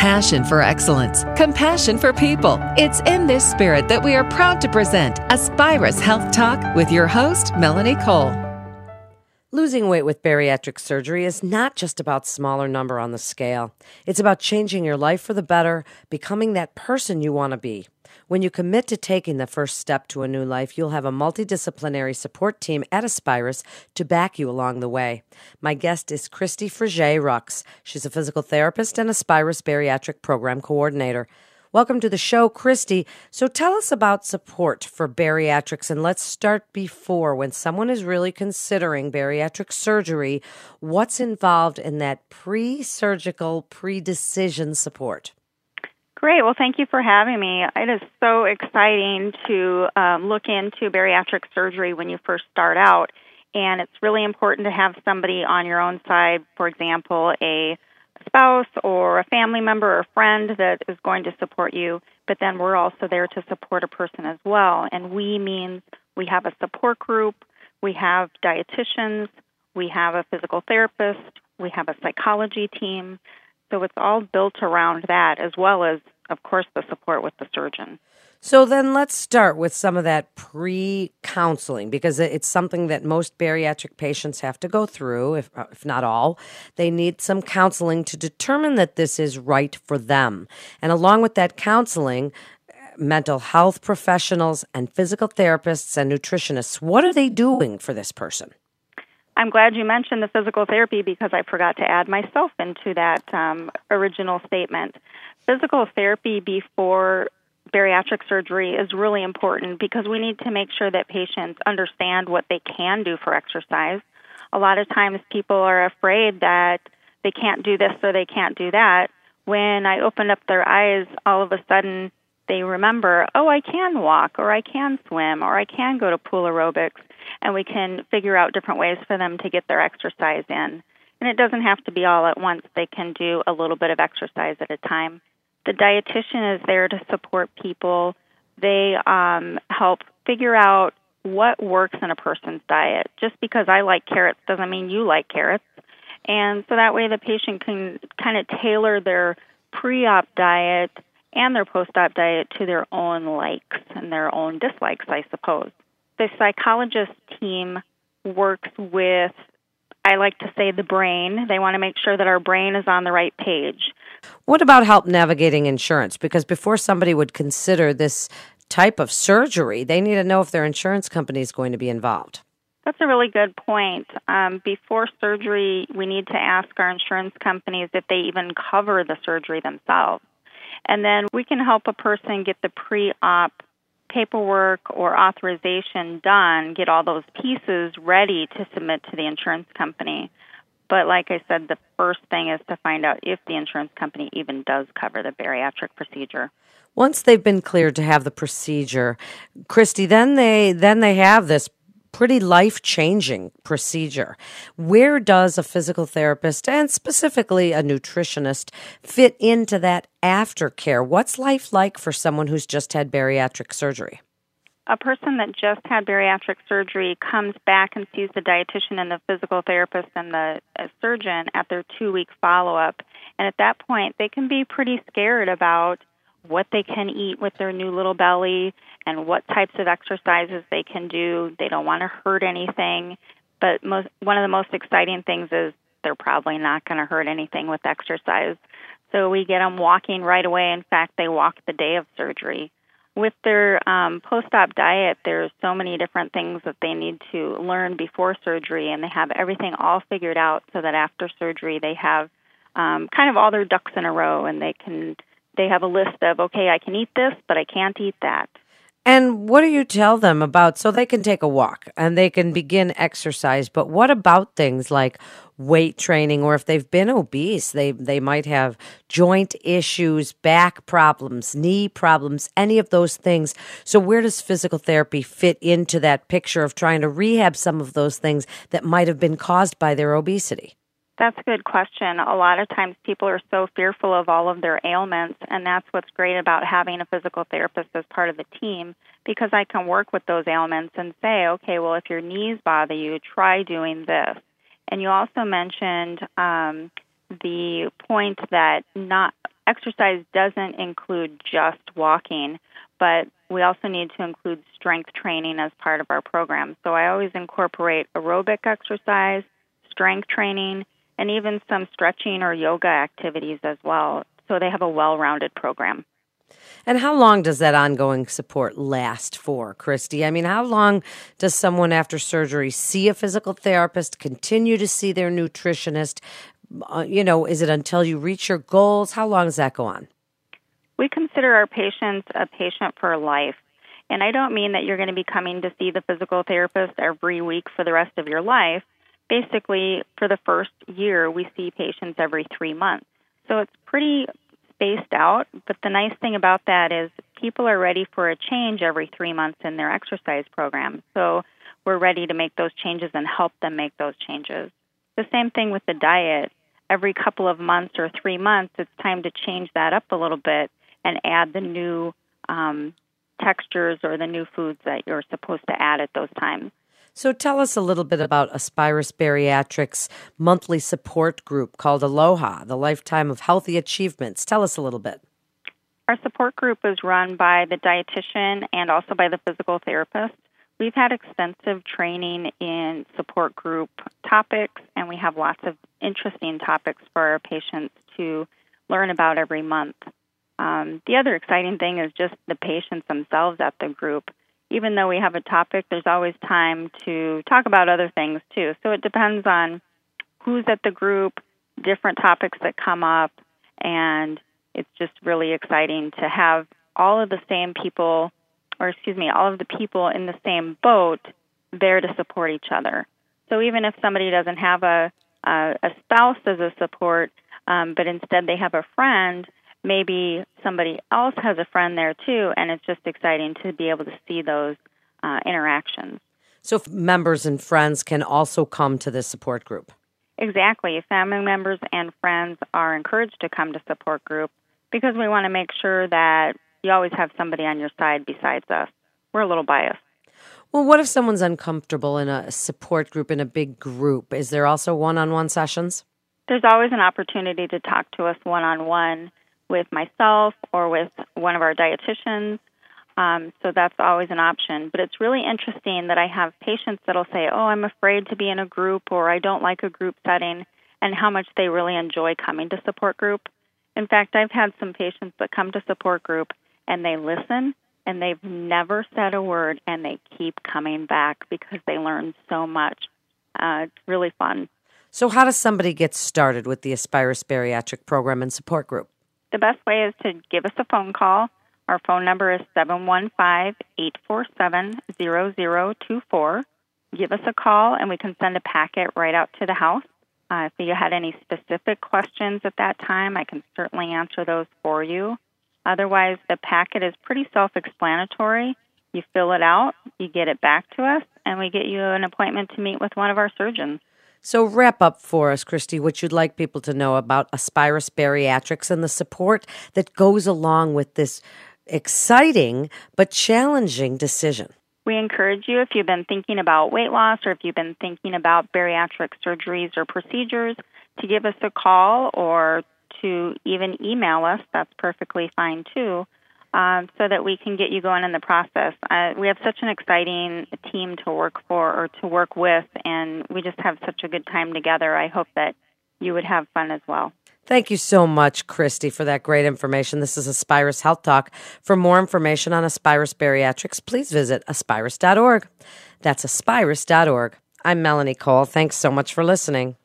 passion for excellence, compassion for people. It's in this spirit that we are proud to present Aspirus Health Talk with your host, Melanie Cole. Losing weight with bariatric surgery is not just about smaller number on the scale. It's about changing your life for the better, becoming that person you want to be. When you commit to taking the first step to a new life, you'll have a multidisciplinary support team at Aspirus to back you along the way. My guest is Christy Frege Rux. She's a physical therapist and Aspirus Bariatric Program Coordinator. Welcome to the show, Christy. So tell us about support for bariatrics and let's start before when someone is really considering bariatric surgery, what's involved in that pre surgical, pre decision support? Great. Well, thank you for having me. It is so exciting to um, look into bariatric surgery when you first start out. And it's really important to have somebody on your own side, for example, a spouse or a family member or friend that is going to support you, but then we're also there to support a person as well. And we means we have a support group, we have dietitians, we have a physical therapist, we have a psychology team. So it's all built around that as well as, of course, the support with the surgeon. So then let's start with some of that pre counseling because it's something that most bariatric patients have to go through, if, uh, if not all. They need some counseling to determine that this is right for them. And along with that counseling, mental health professionals and physical therapists and nutritionists, what are they doing for this person? I'm glad you mentioned the physical therapy because I forgot to add myself into that um, original statement. Physical therapy before bariatric surgery is really important because we need to make sure that patients understand what they can do for exercise. A lot of times people are afraid that they can't do this or they can't do that. When I open up their eyes, all of a sudden they remember, oh, I can walk or I can swim or I can go to pool aerobics, and we can figure out different ways for them to get their exercise in. And it doesn't have to be all at once. They can do a little bit of exercise at a time. The dietitian is there to support people. They um, help figure out what works in a person's diet. Just because I like carrots doesn't mean you like carrots. And so that way the patient can kind of tailor their pre op diet and their post op diet to their own likes and their own dislikes, I suppose. The psychologist team works with, I like to say, the brain. They want to make sure that our brain is on the right page. What about help navigating insurance? Because before somebody would consider this type of surgery, they need to know if their insurance company is going to be involved. That's a really good point. Um, before surgery, we need to ask our insurance companies if they even cover the surgery themselves. And then we can help a person get the pre op paperwork or authorization done, get all those pieces ready to submit to the insurance company. But like I said, the first thing is to find out if the insurance company even does cover the bariatric procedure. Once they've been cleared to have the procedure, Christy, then they then they have this pretty life changing procedure. Where does a physical therapist and specifically a nutritionist fit into that aftercare? What's life like for someone who's just had bariatric surgery? A person that just had bariatric surgery comes back and sees the dietitian and the physical therapist and the uh, surgeon at their two week follow up. And at that point, they can be pretty scared about what they can eat with their new little belly and what types of exercises they can do. They don't want to hurt anything. But most, one of the most exciting things is they're probably not going to hurt anything with exercise. So we get them walking right away. In fact, they walk the day of surgery with their um, post-op diet, there's so many different things that they need to learn before surgery, and they have everything all figured out so that after surgery they have um, kind of all their ducks in a row, and they can they have a list of okay, I can eat this, but I can't eat that. And what do you tell them about so they can take a walk and they can begin exercise? But what about things like weight training or if they've been obese, they they might have joint issues, back problems, knee problems, any of those things. So where does physical therapy fit into that picture of trying to rehab some of those things that might have been caused by their obesity? That's a good question. A lot of times people are so fearful of all of their ailments, and that's what's great about having a physical therapist as part of the team because I can work with those ailments and say, okay, well, if your knees bother you, try doing this. And you also mentioned um, the point that not exercise doesn't include just walking, but we also need to include strength training as part of our program. So I always incorporate aerobic exercise, strength training, and even some stretching or yoga activities as well. So they have a well rounded program. And how long does that ongoing support last for, Christy? I mean, how long does someone after surgery see a physical therapist, continue to see their nutritionist? Uh, you know, is it until you reach your goals? How long does that go on? We consider our patients a patient for life. And I don't mean that you're going to be coming to see the physical therapist every week for the rest of your life. Basically, for the first year, we see patients every three months. So it's pretty spaced out, but the nice thing about that is people are ready for a change every three months in their exercise program. So we're ready to make those changes and help them make those changes. The same thing with the diet. Every couple of months or three months, it's time to change that up a little bit and add the new um, textures or the new foods that you're supposed to add at those times. So tell us a little bit about Aspirus Bariatrics monthly support group called Aloha, the Lifetime of Healthy Achievements. Tell us a little bit. Our support group is run by the dietitian and also by the physical therapist. We've had extensive training in support group topics, and we have lots of interesting topics for our patients to learn about every month. Um, the other exciting thing is just the patients themselves at the group even though we have a topic, there's always time to talk about other things too. So it depends on who's at the group, different topics that come up, and it's just really exciting to have all of the same people, or excuse me, all of the people in the same boat there to support each other. So even if somebody doesn't have a a, a spouse as a support, um, but instead they have a friend, maybe somebody else has a friend there too, and it's just exciting to be able to see those uh, interactions. So, members and friends can also come to this support group. Exactly. Family members and friends are encouraged to come to support group because we want to make sure that you always have somebody on your side besides us. We're a little biased. Well, what if someone's uncomfortable in a support group in a big group? Is there also one on one sessions? There's always an opportunity to talk to us one on one with myself or with one of our dietitians. Um, so that's always an option. But it's really interesting that I have patients that'll say, "Oh, I'm afraid to be in a group," or "I don't like a group setting," and how much they really enjoy coming to support group. In fact, I've had some patients that come to support group and they listen and they've never said a word and they keep coming back because they learn so much. Uh, it's really fun. So, how does somebody get started with the Aspirus Bariatric Program and Support Group? The best way is to give us a phone call. Our phone number is 715 847 0024. Give us a call and we can send a packet right out to the house. Uh, if you had any specific questions at that time, I can certainly answer those for you. Otherwise, the packet is pretty self explanatory. You fill it out, you get it back to us, and we get you an appointment to meet with one of our surgeons. So, wrap up for us, Christy, what you'd like people to know about Aspirus Bariatrics and the support that goes along with this exciting but challenging decision. We encourage you, if you've been thinking about weight loss or if you've been thinking about bariatric surgeries or procedures, to give us a call or to even email us. That's perfectly fine too um, so that we can get you going in the process. Uh, we have such an exciting team to work for or to work with, and we just have such a good time together. I hope that you would have fun as well. Thank you so much, Christy, for that great information. This is Aspirus Health Talk. For more information on Aspirus Bariatrics, please visit aspirus.org. That's aspirus.org. I'm Melanie Cole. Thanks so much for listening.